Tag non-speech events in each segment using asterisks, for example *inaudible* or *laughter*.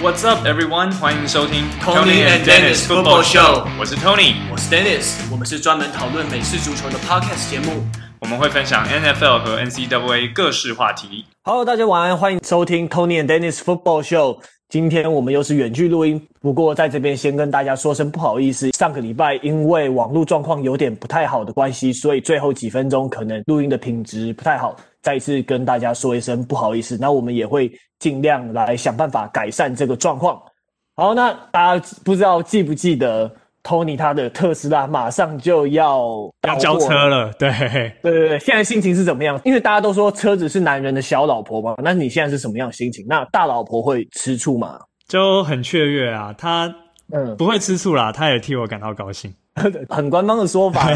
What's up, everyone？欢迎收听 Tony and Dennis Football Show。我是 Tony，我是 Dennis。我们是专门讨论美式足球的 Podcast 节目。我们会分享 NFL 和 NCAA 各式话题。Hello，大家晚安，欢迎收听 Tony and Dennis Football Show。今天我们又是远距录音，不过在这边先跟大家说声不好意思。上个礼拜因为网络状况有点不太好的关系，所以最后几分钟可能录音的品质不太好。再一次跟大家说一声不好意思。那我们也会尽量来想办法改善这个状况。好，那大家不知道记不记得 Tony 他的特斯拉马上就要要交车了，对对对对，现在心情是怎么样？因为大家都说车子是男人的小老婆嘛，那你现在是什么样的心情？那大老婆会吃醋吗？就很雀跃啊，他嗯不会吃醋啦，他也替我感到高兴，*laughs* 很官方的说法。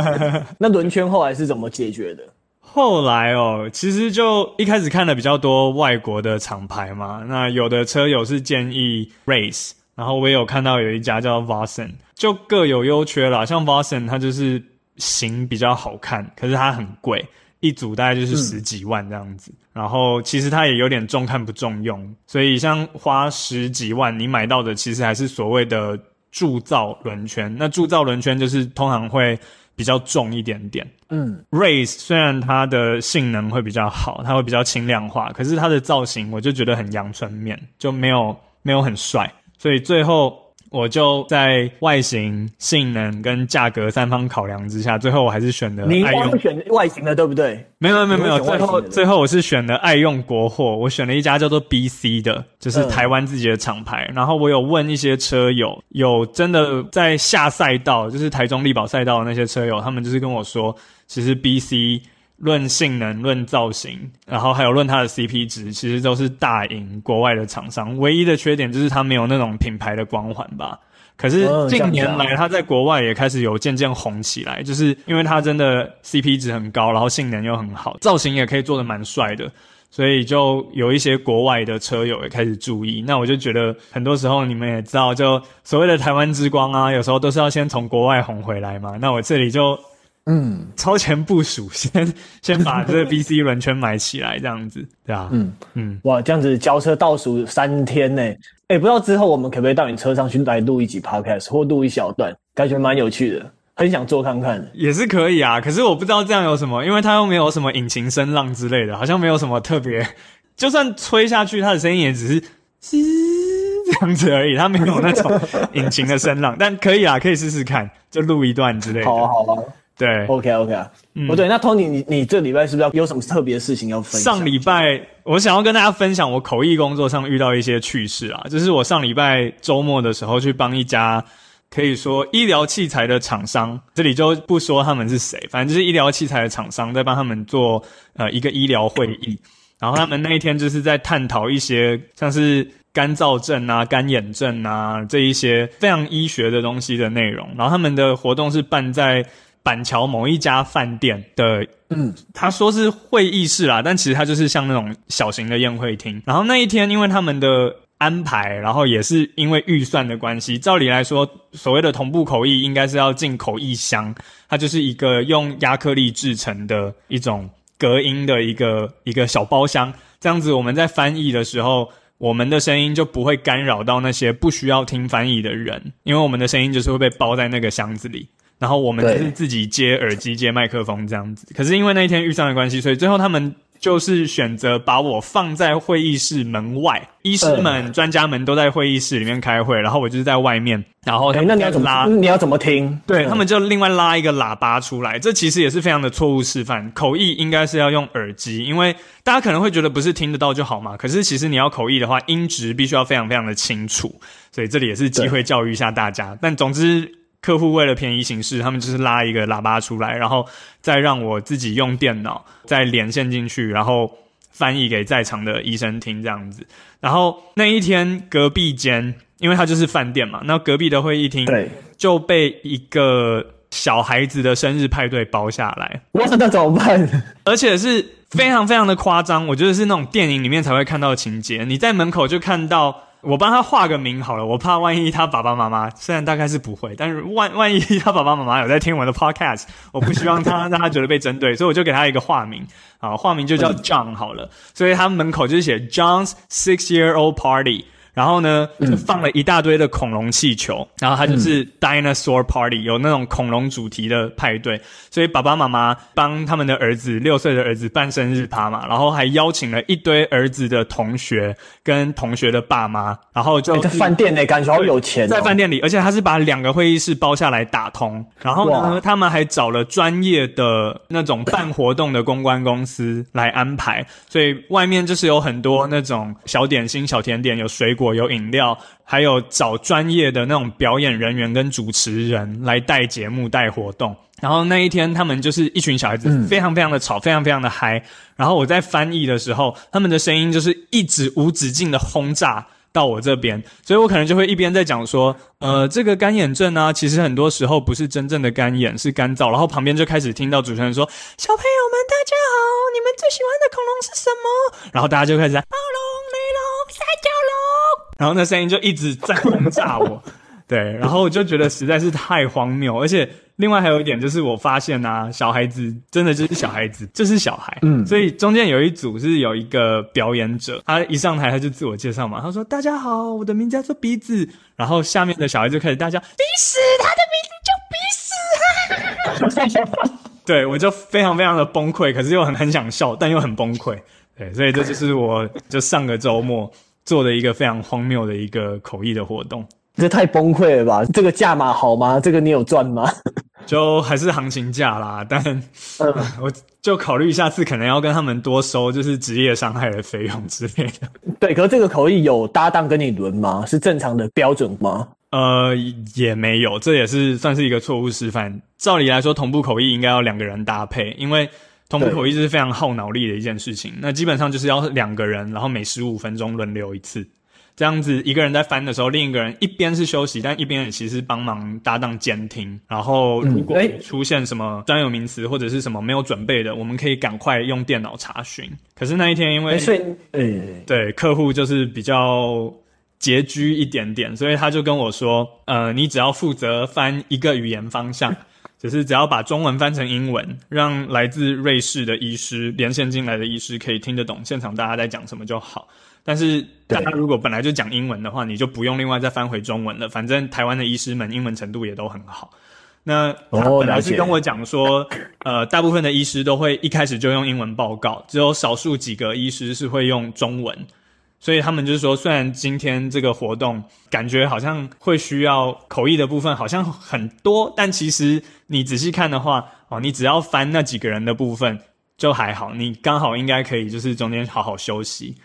*laughs* 那轮圈后来是怎么解决的？后来哦，其实就一开始看了比较多外国的厂牌嘛，那有的车友是建议 Race，然后我也有看到有一家叫 Vossen，就各有优缺啦。像 Vossen 它就是型比较好看，可是它很贵，一组大概就是十几万这样子。嗯、然后其实它也有点重看不重用，所以像花十几万你买到的，其实还是所谓的铸造轮圈。那铸造轮圈就是通常会。比较重一点点，嗯，Race 虽然它的性能会比较好，它会比较轻量化，可是它的造型我就觉得很阳春面，就没有没有很帅，所以最后。我就在外形、性能跟价格三方考量之下，最后我还是选了爱用。你选外形的对不对？没有没有没有，最后最后我是选的爱用国货，我选了一家叫做 BC 的，就是台湾自己的厂牌。嗯、然后我有问一些车友，有真的在下赛道，就是台中力宝赛道的那些车友，他们就是跟我说，其实 BC。论性能、论造型，然后还有论它的 CP 值，其实都是大赢国外的厂商。唯一的缺点就是它没有那种品牌的光环吧。可是近年来，它在国外也开始有渐渐红起来，就是因为它真的 CP 值很高，然后性能又很好，造型也可以做得蛮帅的，所以就有一些国外的车友也开始注意。那我就觉得，很多时候你们也知道，就所谓的台湾之光啊，有时候都是要先从国外红回来嘛。那我这里就。嗯，超前部署，*laughs* 先先把这个 BC 轮圈买起来，这样子，对啊，嗯嗯，哇，这样子交车倒数三天呢，诶、欸、不知道之后我们可不可以到你车上去来录一集 Podcast 或录一小段，感觉蛮有趣的，很想做看看。也是可以啊，可是我不知道这样有什么，因为它又没有什么引擎声浪之类的，好像没有什么特别，就算吹下去，它的声音也只是嘶 *laughs* 这样子而已，它没有那种引擎的声浪，但可以啊，可以试试看，就录一段之类的。好啊，好啊。对，OK OK 啊，嗯，不对，那 Tony，你你这礼拜是不是要有什么特别的事情要分享？上礼拜我想要跟大家分享我口译工作上遇到一些趣事啊，就是我上礼拜周末的时候去帮一家可以说医疗器材的厂商，这里就不说他们是谁，反正就是医疗器材的厂商在帮他们做呃一个医疗会议，然后他们那一天就是在探讨一些像是干燥症啊、干眼症啊这一些非常医学的东西的内容，然后他们的活动是办在。板桥某一家饭店的，嗯，他说是会议室啦，但其实它就是像那种小型的宴会厅。然后那一天，因为他们的安排，然后也是因为预算的关系，照理来说，所谓的同步口译应该是要进口译箱，它就是一个用亚克力制成的一种隔音的一个一个小包厢。这样子我们在翻译的时候，我们的声音就不会干扰到那些不需要听翻译的人，因为我们的声音就是会被包在那个箱子里。然后我们就是自己接耳机、接麦克风这样子。可是因为那一天遇上的关系，所以最后他们就是选择把我放在会议室门外，医师们、专家们都在会议室里面开会，然后我就是在外面。然后他们拉，那你要怎么拉？你要怎么听？对，他们就另外拉一个喇叭出来。这其实也是非常的错误示范。口译应该是要用耳机，因为大家可能会觉得不是听得到就好嘛。可是其实你要口译的话，音质必须要非常非常的清楚。所以这里也是机会教育一下大家。但总之。客户为了便宜行事，他们就是拉一个喇叭出来，然后再让我自己用电脑再连线进去，然后翻译给在场的医生听这样子。然后那一天隔壁间，因为它就是饭店嘛，那隔壁的会议厅对就被一个小孩子的生日派对包下来。哇，那怎么办？而且是非常非常的夸张，我觉得是那种电影里面才会看到的情节。你在门口就看到。我帮他画个名好了，我怕万一他爸爸妈妈，虽然大概是不会，但是万 *laughs* 万一他爸爸妈妈有在听我的 podcast，我不希望他让他觉得被针对，所以我就给他一个化名，啊，化名就叫 John 好了。所以他门口就是写 John's six year old party，然后呢，就放了一大堆的恐龙气球，然后它就是 dinosaur party，有那种恐龙主题的派对，所以爸爸妈妈帮他们的儿子六岁的儿子办生日趴嘛，然后还邀请了一堆儿子的同学跟同学的爸妈，然后就在饭店内，感觉好有钱，在饭店里，而且他是把两个会议室包下来打通，然后呢，他们还找了专业的那种办活动的公关公司来安排，所以外面就是有很多那种小点心、小甜点，有水果。有饮料，还有找专业的那种表演人员跟主持人来带节目、带活动。然后那一天，他们就是一群小孩子，非常非常的吵，非常非常的嗨。然后我在翻译的时候，他们的声音就是一直无止境的轰炸到我这边，所以我可能就会一边在讲说，呃，这个干眼症啊，其实很多时候不是真正的干眼，是干燥。然后旁边就开始听到主持人说：“小朋友们，大家好，你们最喜欢的恐龙是什么？”然后大家就开始在暴龙、雷龙。然后那声音就一直在轰炸我，*laughs* 对，然后我就觉得实在是太荒谬，而且另外还有一点就是我发现啊，小孩子真的就是小孩子，就是小孩，嗯，所以中间有一组是有一个表演者，他一上台他就自我介绍嘛，他说：“大家好，我的名字叫做鼻子。”然后下面的小孩就开始大叫：“鼻屎，他的名字叫鼻屎啊！” *laughs* 对，我就非常非常的崩溃，可是又很很想笑，但又很崩溃，对，所以这就是我就上个周末。做的一个非常荒谬的一个口译的活动，这太崩溃了吧？这个价码好吗？这个你有赚吗？就还是行情价啦，但嗯，*laughs* 我就考虑下次可能要跟他们多收，就是职业伤害的费用之类的。对，可是这个口译有搭档跟你轮吗？是正常的标准吗？呃，也没有，这也是算是一个错误示范。照理来说，同步口译应该要两个人搭配，因为。同步口译是非常耗脑力的一件事情，那基本上就是要两个人，然后每十五分钟轮流一次，这样子一个人在翻的时候，另一个人一边是休息，但一边也其实帮忙搭档监听。然后如果出现什么专有名词或者是什么没有准备的，我们可以赶快用电脑查询。可是那一天因为对客户就是比较拮据一点点，所以他就跟我说，呃，你只要负责翻一个语言方向。只是只要把中文翻成英文，让来自瑞士的医师连线进来的医师可以听得懂现场大家在讲什么就好。但是大家如果本来就讲英文的话，你就不用另外再翻回中文了。反正台湾的医师们英文程度也都很好。那他本来是跟我讲说，呃，大部分的医师都会一开始就用英文报告，只有少数几个医师是会用中文。所以他们就是说，虽然今天这个活动感觉好像会需要口译的部分好像很多，但其实你仔细看的话，哦，你只要翻那几个人的部分就还好，你刚好应该可以就是中间好好休息。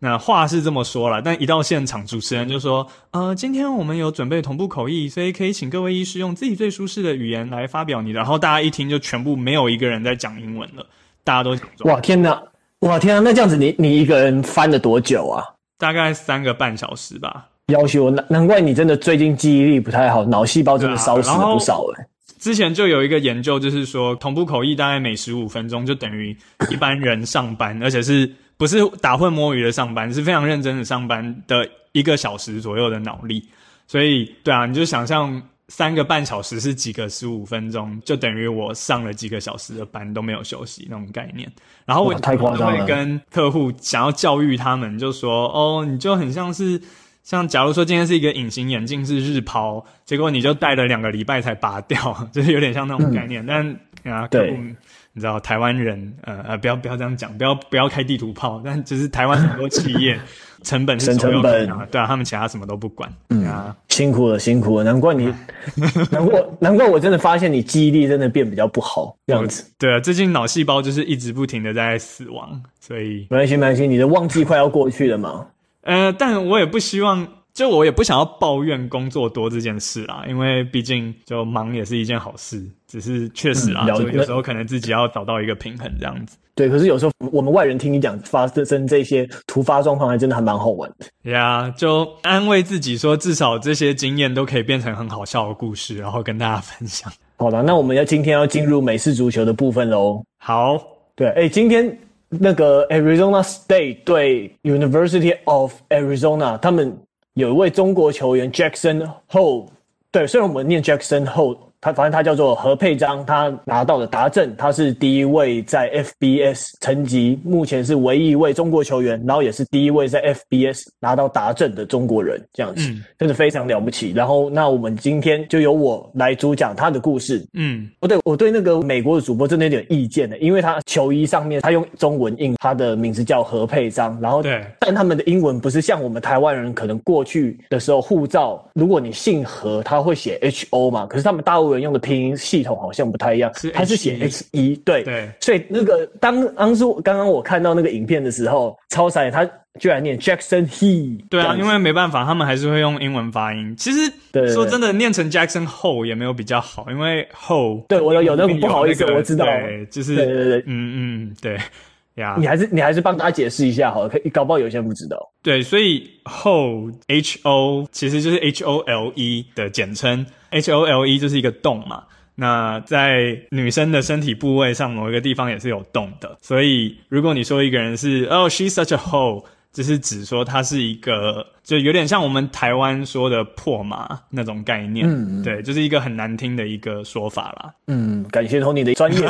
那话是这么说了，但一到现场，主持人就说：“呃，今天我们有准备同步口译，所以可以请各位医师用自己最舒适的语言来发表你的。”然后大家一听就全部没有一个人在讲英文了，大家都。哇，天哪！哇天啊，那这样子你你一个人翻了多久啊？大概三个半小时吧。要求难难怪你真的最近记忆力不太好，脑细胞真的烧死了不少诶、欸。之前就有一个研究，就是说同步口译大概每十五分钟就等于一般人上班，而且是不是打混摸鱼的上班，是非常认真的上班的一个小时左右的脑力。所以对啊，你就想象。三个半小时是几个十五分钟，就等于我上了几个小时的班都没有休息那种概念。然后我也会跟客户想要教育他们，就说：哦，你就很像是像假如说今天是一个隐形眼镜是日抛，结果你就戴了两个礼拜才拔掉，*laughs* 就是有点像那种概念。嗯、但啊，客户你知道台湾人呃呃，不要不要这样讲，不要不要开地图炮，但只是台湾很多企业。成本是 *laughs* 成本，对啊，他们其他什么都不管。嗯啊，辛苦了，辛苦了，难怪你，*laughs* 难怪难怪我真的发现你记忆力真的变比较不好这样子。对啊，最近脑细胞就是一直不停的在死亡，所以没关系，没关系，你的旺季快要过去了嘛。呃，但我也不希望，就我也不想要抱怨工作多这件事啦，因为毕竟就忙也是一件好事，只是确实啊，就有时候可能自己要找到一个平衡这样子。对，可是有时候我们外人听你讲发生这些突发状况，还真的还蛮好玩的。呀，就安慰自己说，至少这些经验都可以变成很好笑的故事，然后跟大家分享。好的，那我们要今天要进入美式足球的部分喽。好，对，哎，今天那个 Arizona State 对 University of Arizona，他们有一位中国球员 Jackson Hole。对，虽然我们念 Jackson Hole。他反正他叫做何佩章，他拿到了达阵，他是第一位在 FBS 层级，目前是唯一一位中国球员，然后也是第一位在 FBS 拿到达阵的中国人，这样子，嗯、真的非常了不起。然后，那我们今天就由我来主讲他的故事。嗯，不对，我对那个美国的主播真的有点意见的，因为他球衣上面他用中文印他的名字叫何佩章，然后对，但他们的英文不是像我们台湾人可能过去的时候护照，如果你姓何，他会写 H O 嘛，可是他们大陆人用的拼音系统好像不太一样，他是写 H E 对对，所以那个当当初刚刚我看到那个影片的时候，超闪他。居然念 Jackson He，对啊，因为没办法，他们还是会用英文发音。其实说真的，念成 Jackson Hole 也没有比较好，因为 Hole 对我有有那个不好意思，我知道，对，就是对对对，嗯嗯，对呀。你还是你还是帮大家解释一下好了，可以搞不好有些人不知道。对，所以 Hole H O 其实就是 H O L E 的简称，H O L E 就是一个洞嘛。那在女生的身体部位上某一个地方也是有洞的，所以如果你说一个人是哦，she's such a hole。就是指说她是一个，就有点像我们台湾说的破马那种概念，嗯，对，就是一个很难听的一个说法啦。嗯，感谢 Tony 的专业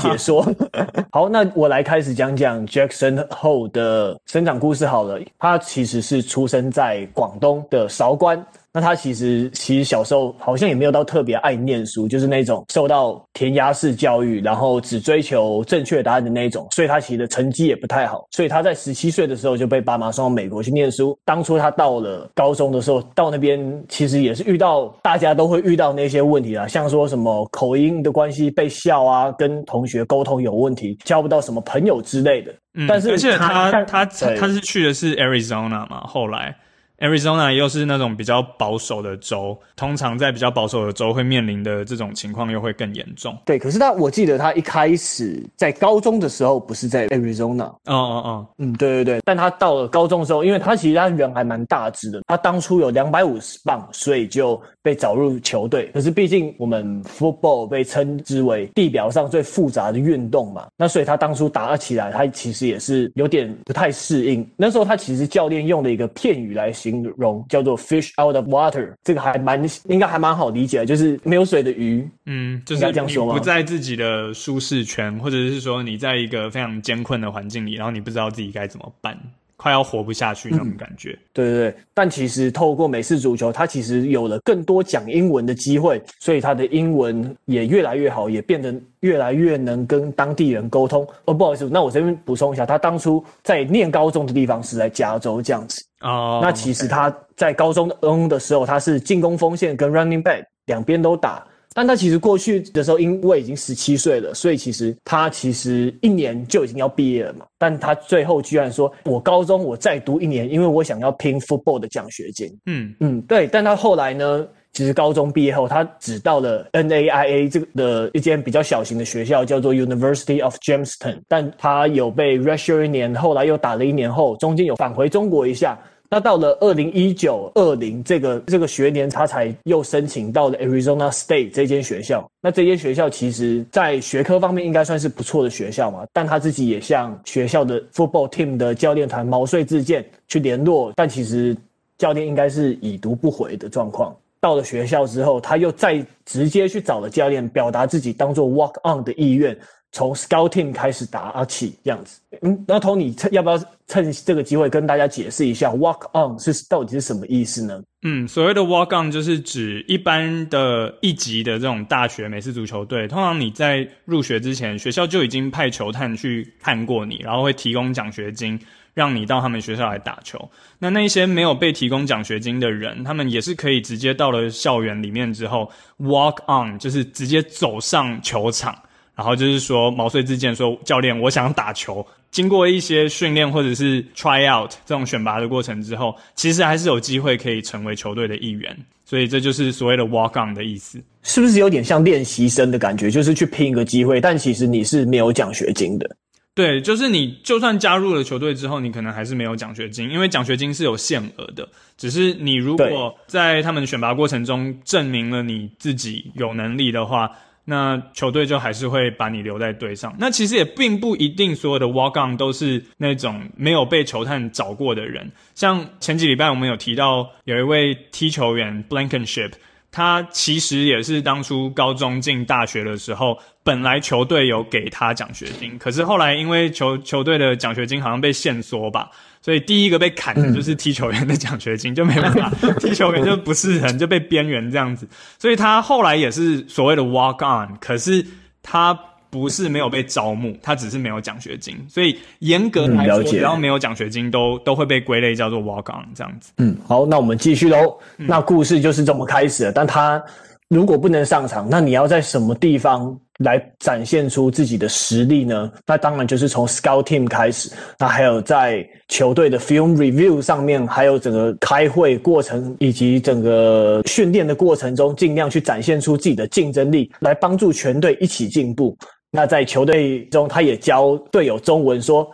解说。*laughs* 好，那我来开始讲讲 Jackson Hole 的生长故事好了。他其实是出生在广东的韶关。那他其实其实小时候好像也没有到特别爱念书，就是那种受到填鸭式教育，然后只追求正确答案的那种，所以他其实的成绩也不太好。所以他在十七岁的时候就被爸妈送到美国去念书。当初他到了高中的时候，到那边其实也是遇到大家都会遇到那些问题啊，像说什么口音的关系被笑啊，跟同学沟通有问题，交不到什么朋友之类的。嗯，但是而且他他他，他是去的是 Arizona 嘛，后来。Arizona 又是那种比较保守的州，通常在比较保守的州会面临的这种情况又会更严重。对，可是他我记得他一开始在高中的时候不是在 Arizona。哦哦哦，嗯，对对对。但他到了高中的时候，因为他其实他人还蛮大只的，他当初有两百五十磅，所以就被找入球队。可是毕竟我们 football 被称之为地表上最复杂的运动嘛，那所以他当初打起来，他其实也是有点不太适应。那时候他其实教练用的一个片语来形容。形容叫做 fish out of water，这个还蛮应该还蛮好理解的，就是没有水的鱼。嗯，就是这样说吗？不在自己的舒适圈，或者是说你在一个非常艰困的环境里，然后你不知道自己该怎么办，快要活不下去那种感觉。嗯、对对对，但其实透过美式足球，他其实有了更多讲英文的机会，所以他的英文也越来越好，也变得。越来越能跟当地人沟通哦，不好意思，那我这边补充一下，他当初在念高中的地方是在加州这样子哦。Oh, 那其实他在高中的时候，他是进攻锋线跟 running back 两边都打，但他其实过去的时候，因为已经十七岁了，所以其实他其实一年就已经要毕业了嘛。但他最后居然说：“我高中我再读一年，因为我想要拼 football 的奖学金。”嗯嗯，对。但他后来呢？其实高中毕业后，他只到了 NAIA 这个的一间比较小型的学校，叫做 University of Jamestown。但他有被 redshirt 一年，后来又打了一年后，中间有返回中国一下。那到了二零一九二零这个这个学年，他才又申请到了 Arizona State 这间学校。那这间学校其实在学科方面应该算是不错的学校嘛，但他自己也向学校的 football team 的教练团毛遂自荐去联络，但其实教练应该是已读不回的状况。到了学校之后，他又再直接去找了教练，表达自己当做 walk on 的意愿，从 scouting 开始打起这样子。嗯，那 Tony 趁要不要趁这个机会跟大家解释一下 walk on 是到底是什么意思呢？嗯，所谓的 walk on 就是指一般的一级的这种大学美式足球队，通常你在入学之前，学校就已经派球探去看过你，然后会提供奖学金。让你到他们学校来打球。那那一些没有被提供奖学金的人，他们也是可以直接到了校园里面之后 walk on，就是直接走上球场，然后就是说毛遂自荐说教练，我想打球。经过一些训练或者是 try out 这种选拔的过程之后，其实还是有机会可以成为球队的一员。所以这就是所谓的 walk on 的意思，是不是有点像练习生的感觉？就是去拼一个机会，但其实你是没有奖学金的。对，就是你就算加入了球队之后，你可能还是没有奖学金，因为奖学金是有限额的。只是你如果在他们选拔过程中证明了你自己有能力的话，那球队就还是会把你留在队上。那其实也并不一定所有的 walk on 都是那种没有被球探找过的人。像前几礼拜我们有提到有一位踢球员 Blankenship。他其实也是当初高中进大学的时候，本来球队有给他奖学金，可是后来因为球球队的奖学金好像被限缩吧，所以第一个被砍的就是踢球员的奖学金，嗯、就没办法 *laughs* 踢球员就不是人就被边缘这样子，所以他后来也是所谓的 walk on，可是他。不是没有被招募，他只是没有奖学金，所以严格来说，只要没有奖学金都，都都会被归类叫做 walk on 这样子。嗯，好，那我们继续喽。那故事就是这么开始了。嗯、但他如果不能上场，那你要在什么地方来展现出自己的实力呢？那当然就是从 scout team 开始。那还有在球队的 film review 上面，还有整个开会过程以及整个训练的过程中，尽量去展现出自己的竞争力，来帮助全队一起进步。那在球队中，他也教队友中文，说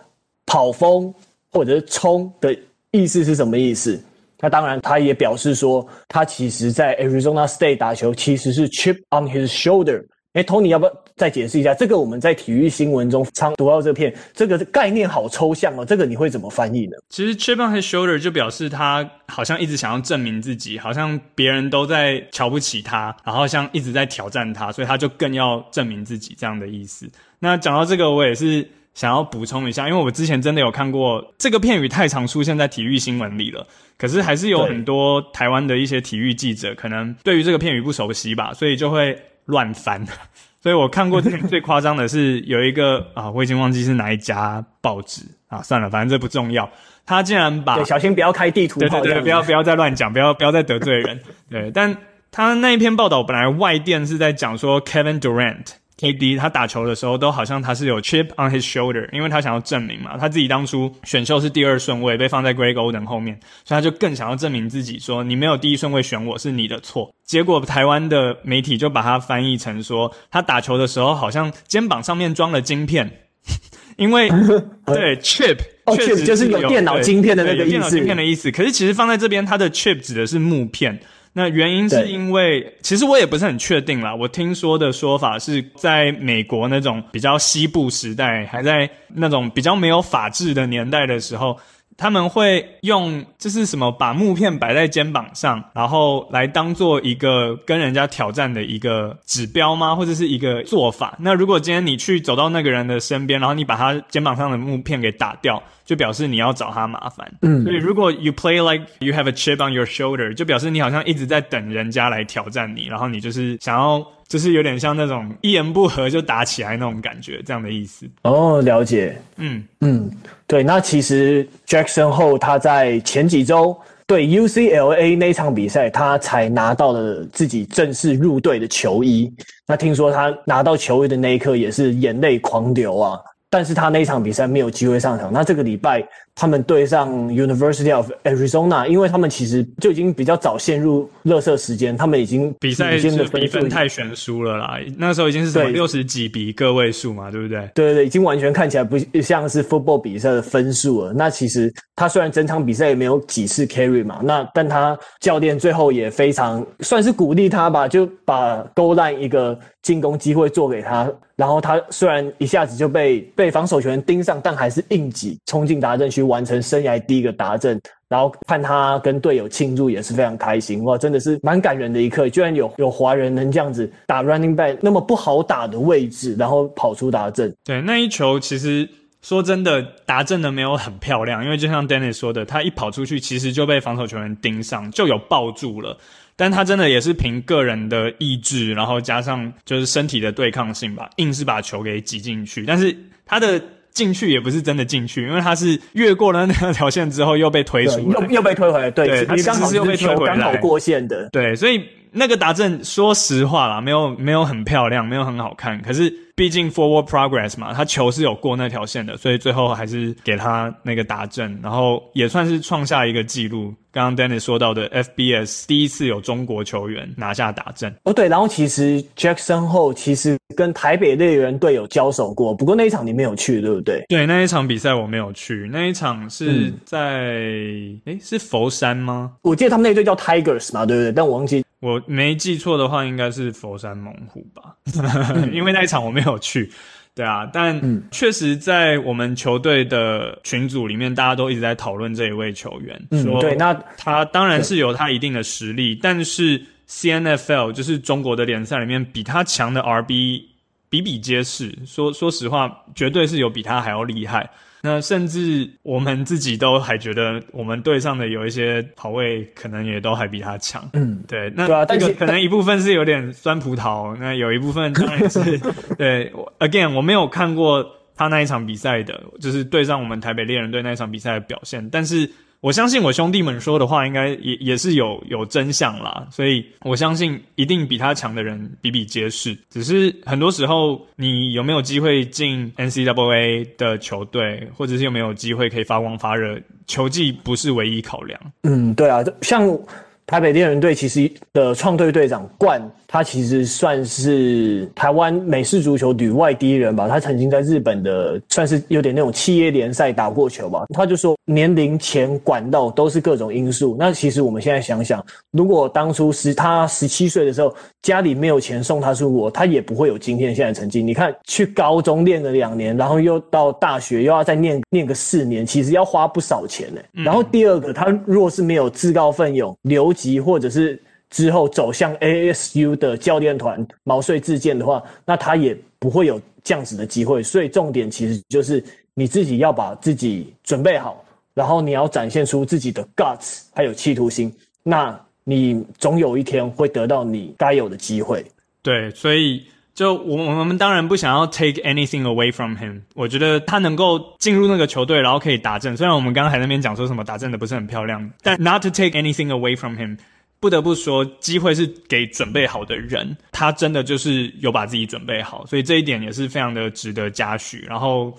跑风或者是冲的意思是什么意思？那当然，他也表示说，他其实在 Arizona State 打球其实是 chip on his shoulder。哎，Tony，要不要再解释一下？这个我们在体育新闻中常读到这片，这个概念好抽象哦。这个你会怎么翻译呢？其实 chip on his shoulder 就表示他好像一直想要证明自己，好像别人都在瞧不起他，然后像一直在挑战他，所以他就更要证明自己这样的意思。那讲到这个，我也是想要补充一下，因为我之前真的有看过这个片语，太常出现在体育新闻里了。可是还是有很多台湾的一些体育记者，可能对于这个片语不熟悉吧，所以就会。乱翻，*laughs* 所以我看过最最夸张的是有一个啊，我已经忘记是哪一家报纸啊，算了，反正这不重要。他竟然把小心不要开地图炮，对对对，不要不要再乱讲，不要不要再得罪人。对，但他那一篇报道本来外电是在讲说 Kevin Durant。KD 他打球的时候都好像他是有 chip on his shoulder，因为他想要证明嘛，他自己当初选秀是第二顺位，被放在 Greg Oden 后面，所以他就更想要证明自己，说你没有第一顺位选我是你的错。结果台湾的媒体就把他翻译成说，他打球的时候好像肩膀上面装了晶片，*laughs* 因为 *laughs* 对 chip 确实就是有电脑晶片的那个意思，电脑晶片的意思。可是其实放在这边，他的 chip 指的是木片。那原因是因为，其实我也不是很确定啦。我听说的说法是在美国那种比较西部时代，还在那种比较没有法治的年代的时候。他们会用就是什么，把木片摆在肩膀上，然后来当做一个跟人家挑战的一个指标吗？或者是一个做法？那如果今天你去走到那个人的身边，然后你把他肩膀上的木片给打掉，就表示你要找他麻烦。嗯，所以如果 you play like you have a chip on your shoulder，就表示你好像一直在等人家来挑战你，然后你就是想要。就是有点像那种一言不合就打起来那种感觉，这样的意思。哦，了解。嗯嗯，对。那其实 Jackson 后他在前几周对 UCLA 那场比赛，他才拿到了自己正式入队的球衣。那听说他拿到球衣的那一刻，也是眼泪狂流啊。但是他那场比赛没有机会上场。那这个礼拜他们对上 University of Arizona，因为他们其实就已经比较早陷入热射时间，他们已经比赛是比分太悬殊了啦。那时候已经是什么六十几比个位数嘛，对不对？对对对，已经完全看起来不像是 football 比赛的分数了。那其实他虽然整场比赛也没有几次 carry 嘛，那但他教练最后也非常算是鼓励他吧，就把 goal line 一个进攻机会做给他。然后他虽然一下子就被被防守球员盯上，但还是硬挤冲进达阵区完成生涯第一个达阵。然后看他跟队友庆祝也是非常开心哇，真的是蛮感人的一刻。居然有有华人能这样子打 running back 那么不好打的位置，然后跑出达阵。对，那一球其实说真的达阵的没有很漂亮，因为就像 Dennis 说的，他一跑出去其实就被防守球员盯上，就有抱住了。但他真的也是凭个人的意志，然后加上就是身体的对抗性吧，硬是把球给挤进去。但是他的进去也不是真的进去，因为他是越过了那条线之后又被推出来，又又被推回来。对，对他其实是又被推回来，刚好过线的。对，所以那个达阵，说实话啦，没有没有很漂亮，没有很好看。可是毕竟 forward progress 嘛，他球是有过那条线的，所以最后还是给他那个打正，然后也算是创下一个记录。刚刚 Dennis 说到的 FBS 第一次有中国球员拿下打正哦，对，然后其实 Jackson Hole 其实跟台北猎人队有交手过，不过那一场你没有去，对不对？对，那一场比赛我没有去，那一场是在诶、嗯、是佛山吗？我记得他们那队叫 Tigers 嘛，对不对？但我忘记，我没记错的话，应该是佛山猛虎吧，*laughs* 因为那一场我没有去。对啊，但确实在我们球队的群组里面，大家都一直在讨论这一位球员，嗯、说对，那他当然是有他一定的实力，但是 CNFL 就是中国的联赛里面比他强的 RB 比比皆是。说说实话，绝对是有比他还要厉害。那甚至我们自己都还觉得，我们队上的有一些跑位可能也都还比他强。嗯，对。那这个可能一部分是有点酸葡萄，那有一部分当然是 *laughs* 对。Again，我没有看过他那一场比赛的，就是对上我们台北猎人队那一场比赛的表现，但是。我相信我兄弟们说的话应该也也是有有真相啦，所以我相信一定比他强的人比比皆是。只是很多时候，你有没有机会进 NCAA 的球队，或者是有没有机会可以发光发热，球技不是唯一考量。嗯，对啊，像。台北猎人队其实的创队队长冠，他其实算是台湾美式足球旅外第一人吧。他曾经在日本的算是有点那种企业联赛打过球吧。他就说年龄、钱、管道都是各种因素。那其实我们现在想想，如果当初十他十七岁的时候，家里没有钱送他出国，他也不会有今天现在成绩。你看，去高中练了两年，然后又到大学又要再念念个四年，其实要花不少钱呢。然后第二个，他若是没有自告奋勇留。及或者是之后走向 ASU 的教练团毛遂自荐的话，那他也不会有这样子的机会。所以重点其实就是你自己要把自己准备好，然后你要展现出自己的 guts 还有企图心，那你总有一天会得到你该有的机会。对，所以就我我们当然不想要 take anything away from him。我觉得他能够进入那个球队，然后可以打正。虽然我们刚刚还在那边讲说什么打正的不是很漂亮，但 not to take anything away from him。不得不说，机会是给准备好的人，他真的就是有把自己准备好，所以这一点也是非常的值得嘉许。然后，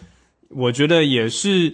我觉得也是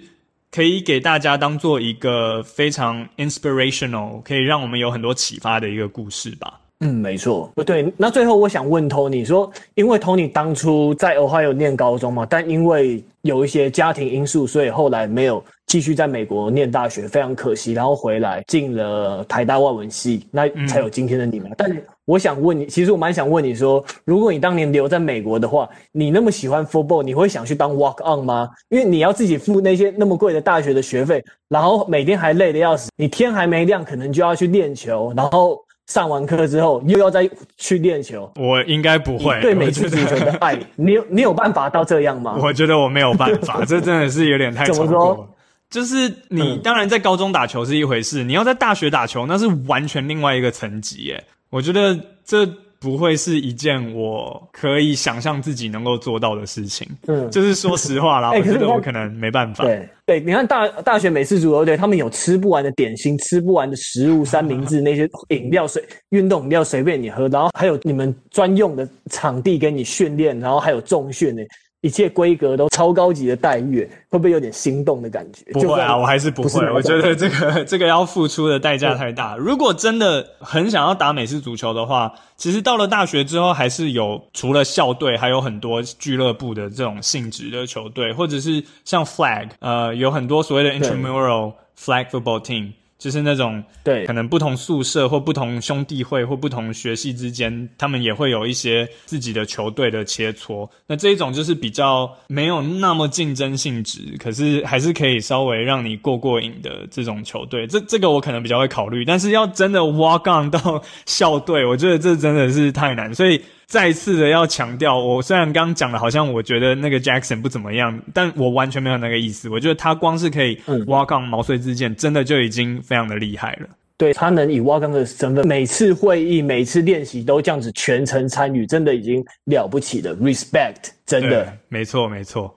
可以给大家当做一个非常 inspirational，可以让我们有很多启发的一个故事吧。嗯，没错，不对。那最后我想问 Tony 说，因为 Tony 当初在 Ohio 念高中嘛，但因为有一些家庭因素，所以后来没有继续在美国念大学，非常可惜。然后回来进了台大外文系，那才有今天的你们。嗯、但我想问你，其实我蛮想问你说，如果你当年留在美国的话，你那么喜欢 football，你会想去当 walk on 吗？因为你要自己付那些那么贵的大学的学费，然后每天还累得要死，你天还没亮，可能就要去练球，然后。上完课之后又要再去练球，我应该不会。对美式足球的爱，*laughs* 你有你有办法到这样吗？我觉得我没有办法，*laughs* 这真的是有点太超过。怎么说？就是你当然在高中打球是一回事，你要在大学打球那是完全另外一个层级耶。我觉得这。不会是一件我可以想象自己能够做到的事情。嗯，就是说实话啦，欸、*laughs* 我觉得我可能没办法。对对，你看大大学美式足球队，他们有吃不完的点心，吃不完的食物，三明治那些饮料水、运动饮料随便你喝，然后还有你们专用的场地给你训练，然后还有重训呢。一切规格都超高级的待遇，会不会有点心动的感觉？不会啊，我还是不会。不我觉得 *laughs* 这个这个要付出的代价太大。如果真的很想要打美式足球的话，其实到了大学之后，还是有除了校队，还有很多俱乐部的这种性质的球队，或者是像 flag，呃，有很多所谓的 intramural flag football team。就是那种对，可能不同宿舍或不同兄弟会或不同学系之间，他们也会有一些自己的球队的切磋。那这一种就是比较没有那么竞争性质，可是还是可以稍微让你过过瘾的这种球队。这这个我可能比较会考虑，但是要真的 walk on 到校队，我觉得这真的是太难，所以。再次的要强调，我虽然刚刚讲的好像我觉得那个 Jackson 不怎么样，但我完全没有那个意思。我觉得他光是可以 walk on 毛遂自荐，真的就已经非常的厉害了。对，他能以 walk on 的身份，每次会议、每次练习都这样子全程参与，真的已经了不起了。Respect，真的，没错，没错。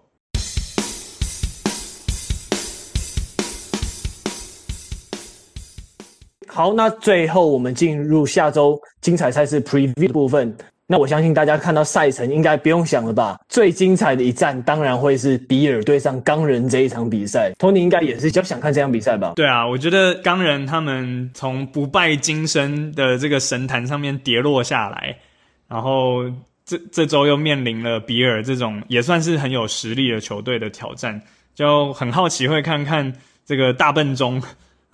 好，那最后我们进入下周精彩赛事 preview 部分。那我相信大家看到赛程应该不用想了吧？最精彩的一战当然会是比尔对上钢人这一场比赛。托尼应该也是比较想看这场比赛吧？对啊，我觉得钢人他们从不败金身的这个神坛上面跌落下来，然后这这周又面临了比尔这种也算是很有实力的球队的挑战，就很好奇会看看这个大笨钟。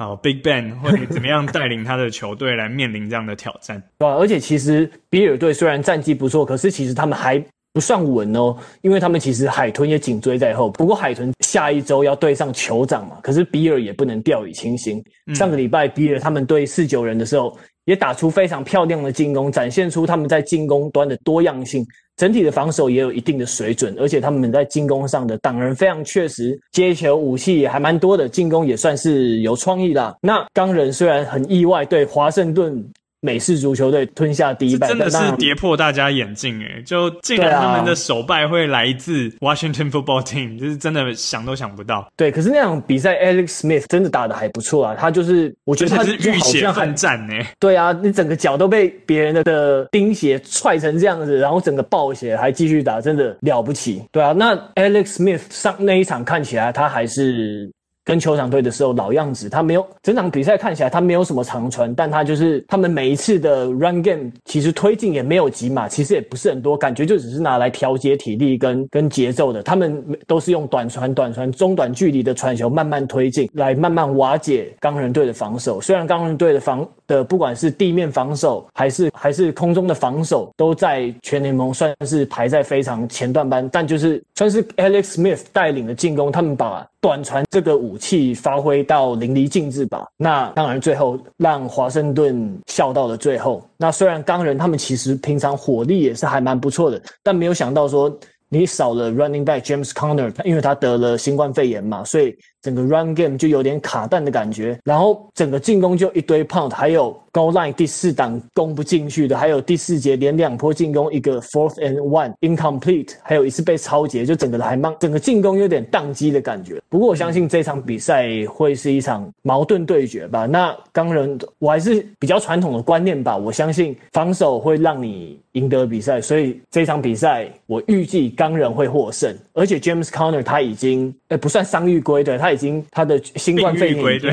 好，Big Ben 会怎么样带领他的球队来面临这样的挑战？*laughs* 对啊，而且其实比尔队虽然战绩不错，可是其实他们还不算稳哦，因为他们其实海豚也紧追在后。不过海豚下一周要对上酋长嘛，可是比尔也不能掉以轻心。嗯、上个礼拜比尔他们对四九人的时候，也打出非常漂亮的进攻，展现出他们在进攻端的多样性。整体的防守也有一定的水准，而且他们在进攻上的挡人非常确实，接球武器也还蛮多的，进攻也算是有创意啦。那钢人虽然很意外，对华盛顿。美式足球队吞下第一败，真的是跌破大家眼镜诶！就竟然他们的首败会来自 Washington Football Team，*laughs* 就是真的想都想不到。对，可是那场比赛 Alex Smith 真的打得还不错啊，他就是我觉得他是浴血奋战呢。对啊，你整个脚都被别人的的钉鞋踹成这样子，然后整个爆血还继续打，真的了不起。对啊，那 Alex Smith 上那一场看起来他还是。跟球场队的时候老样子，他没有整场比赛看起来他没有什么长传，但他就是他们每一次的 run game 其实推进也没有几码，其实也不是很多，感觉就只是拿来调节体力跟跟节奏的。他们都是用短传、短传、中短距离的传球慢慢推进，来慢慢瓦解钢人队的防守。虽然钢人队的防的不管是地面防守还是还是空中的防守，都在全联盟算是排在非常前段班，但就是算是 Alex Smith 带领的进攻，他们把。短传这个武器发挥到淋漓尽致吧。那当然，最后让华盛顿笑到了最后。那虽然钢人他们其实平常火力也是还蛮不错的，但没有想到说你少了 running back James Conner，因为他得了新冠肺炎嘛，所以整个 run game 就有点卡弹的感觉。然后整个进攻就一堆 punt，还有。Goal line 第四档攻不进去的，还有第四节连两波进攻，一个 fourth and one incomplete，还有一次被抄截，就整个还慢整个进攻有点宕机的感觉。不过我相信这场比赛会是一场矛盾对决吧。那钢人我还是比较传统的观念吧，我相信防守会让你赢得比赛，所以这场比赛我预计钢人会获胜。而且 James Conner 他已经呃不算伤愈归队，他已经他的新冠肺炎归队。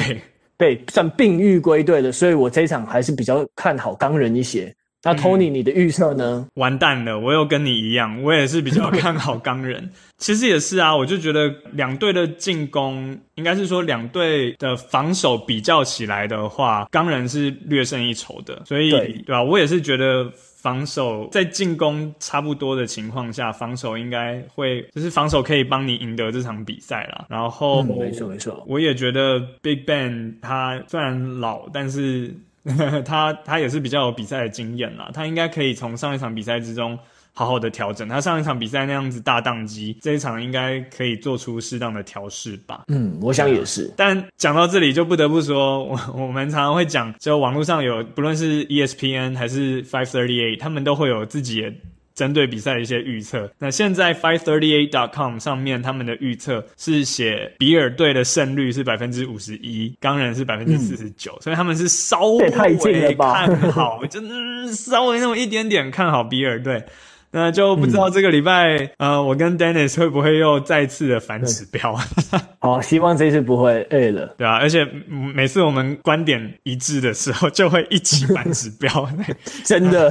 对，算病愈归队了，所以我这一场还是比较看好钢人一些。那 Tony，你的预测呢？完蛋了，我又跟你一样，我也是比较看好钢人。*laughs* 其实也是啊，我就觉得两队的进攻，应该是说两队的防守比较起来的话，钢人是略胜一筹的。所以，对，对吧？我也是觉得。防守在进攻差不多的情况下，防守应该会，就是防守可以帮你赢得这场比赛啦。然后，没错没错，我也觉得 Big Ben 他虽然老，但是 *laughs* 他他也是比较有比赛的经验啦，他应该可以从上一场比赛之中。好好的调整，他上一场比赛那样子大宕机，这一场应该可以做出适当的调试吧？嗯，我想也是。但讲到这里，就不得不说，*laughs* 我我们常常会讲，就网络上有，不论是 ESPN 还是 Five Thirty Eight，他们都会有自己的针对比赛的一些预测。那现在 FiveThirtyEight.com 上面他们的预测是写比尔队的胜率是百分之五十一，钢人是百分之四十九，所以他们是稍微看好，就稍微那么一点点看好比尔队。那就不知道这个礼拜，嗯、呃，我跟 Dennis 会不会又再次的反指标？*laughs* 好，希望这次不会 A 了。对啊，而且每次我们观点一致的时候，就会一起反指标。*laughs* 真的，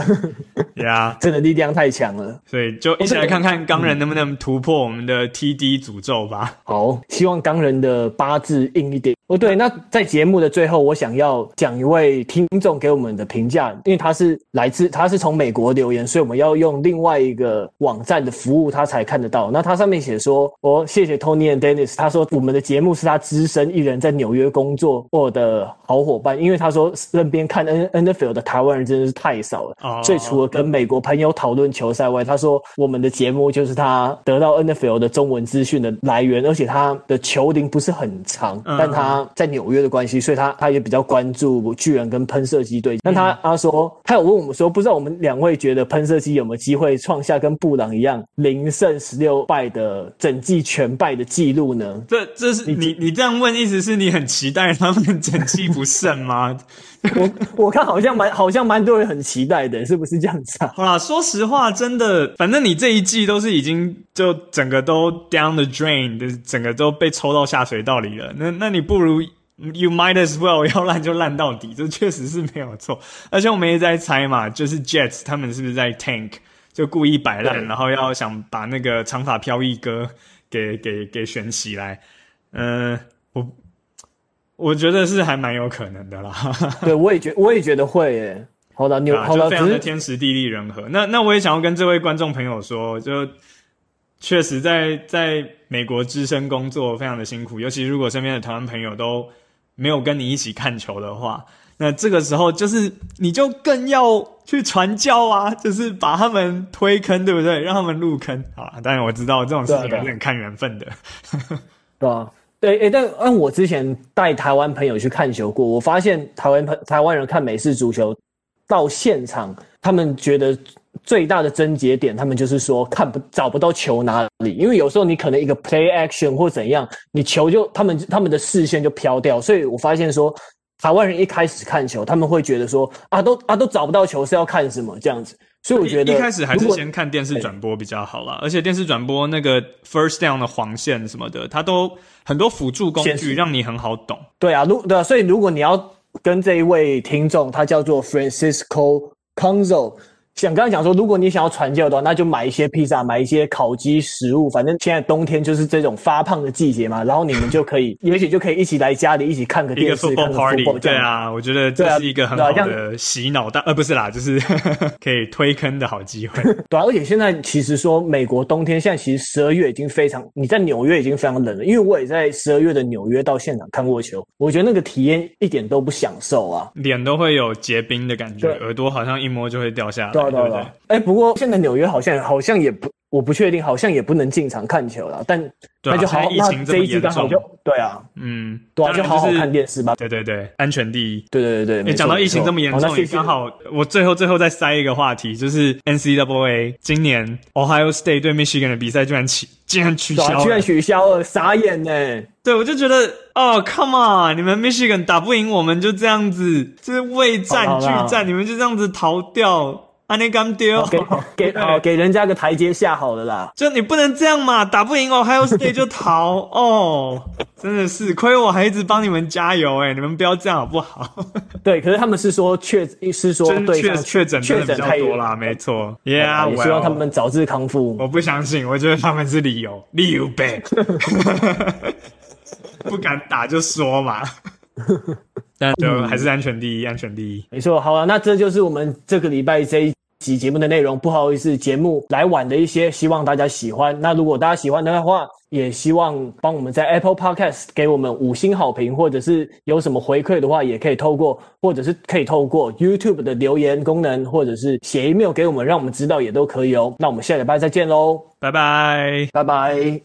呀 *laughs* Yeah，真的力量太强了。所以就一起来看看钢人能不能突破我们的 TD 诅咒吧。好，希望钢人的八字硬一点。哦，对，那在节目的最后，我想要讲一位听众给我们的评价，因为他是来自，他是从美国留言，所以我们要用另外一个网站的服务，他才看得到。那他上面写说：“哦，谢谢 Tony and Dennis。”他说我们的节目是他资深一人在纽约工作过的好伙伴，因为他说身边看 N NFL 的台湾人真的是太少了。哦。所以除了跟美国朋友讨论球赛外，他说我们的节目就是他得到 NFL 的中文资讯的来源，而且他的球龄不是很长，但他。在纽约的关系，所以他他也比较关注巨人跟喷射机队。那他他说，他有问我们说，不知道我们两位觉得喷射机有没有机会创下跟布朗一样零胜十六败的整季全败的记录呢？这这是你你这样问，意思是你很期待他们整季不胜吗？我我看好像蛮好像蛮多人很期待的，是不是这样子啊？好啦，说实话，真的，反正你这一季都是已经就整个都 down the drain，就是整个都被抽到下水道里了。那那你不如 you might as well 要烂就烂到底，这确实是没有错。而且我们也在猜嘛，就是 Jets 他们是不是在 tank，就故意摆烂，然后要想把那个长发飘逸哥给给给选起来。嗯、呃，我。我觉得是还蛮有可能的啦。*laughs* 对，我也觉我也觉得会耶。好的，你好的，非常的天时地利人和。那那我也想要跟这位观众朋友说，就确实在在美国资深工作非常的辛苦，尤其如果身边的台湾朋友都没有跟你一起看球的话，那这个时候就是你就更要去传教啊，*laughs* 就是把他们推坑，对不对？让他们入坑啊。当然我知道这种事情还是很看缘分的，*laughs* 对啊，对，诶，但按我之前带台湾朋友去看球过，我发现台湾朋台湾人看美式足球到现场，他们觉得。最大的症结点，他们就是说看不找不到球哪里，因为有时候你可能一个 play action 或怎样，你球就他们他们的视线就飘掉，所以我发现说台湾人一开始看球，他们会觉得说啊都啊都找不到球是要看什么这样子，所以我觉得一开始还是先看电视转播比较好啦，而且电视转播那个 first down 的黄线什么的，它都很多辅助工具让你很好懂。对啊，如对啊，所以如果你要跟这一位听众，他叫做 Francisco Conzo。像刚刚讲说，如果你想要传教的话，那就买一些披萨，买一些烤鸡食物。反正现在冬天就是这种发胖的季节嘛，然后你们就可以，也许就可以一起来家里一起看个电视，一个 football party。看个 football，对啊，我觉得这是一个很好的洗脑大，呃，不是啦，就是 *laughs* 可以推坑的好机会。*laughs* 对啊，而且现在其实说美国冬天现在其实十二月已经非常，你在纽约已经非常冷了，因为我也在十二月的纽约到现场看过球，我觉得那个体验一点都不享受啊，脸都会有结冰的感觉，耳朵好像一摸就会掉下来，对，对，对，对？哎。不过现在纽约好像好像也不，我不确定，好像也不能进场看球了。但那就好，那这一季刚好就对啊，嗯，对啊，就好好看电视吧。对对对，安全第一。对对对对，你讲到疫情这么严重，也刚好我最后最后再塞一个话题，就是 NCAA 今年 Ohio State 对 Michigan 的比赛居然取竟然取消，居然取消了，傻眼呢。对，我就觉得哦，Come on，你们 Michigan 打不赢我们就这样子，就是未战俱战，你们就这样子逃掉。啊，你敢丢？给给 *laughs* 哦，给人家个台阶下好了啦。就你不能这样嘛，打不赢哦，Ohio State 就逃 *laughs* 哦，真的是亏我还一直帮你们加油诶，你们不要这样好不好？*laughs* 对，可是他们是说确是说对确确诊确诊太多啦，没错。Yeah，我希望他们早日康复。我不相信，我觉得他们是理由，理由呗。不敢打就说嘛。但就还是安全第一，安全第一。没错，好了，那这就是我们这个礼拜这一集节目的内容。不好意思，节目来晚的一些，希望大家喜欢。那如果大家喜欢的话，也希望帮我们在 Apple Podcast 给我们五星好评，或者是有什么回馈的话，也可以透过，或者是可以透过 YouTube 的留言功能，或者是写 email 给我们，让我们知道也都可以哦。那我们下礼拜再见喽，拜拜，拜拜。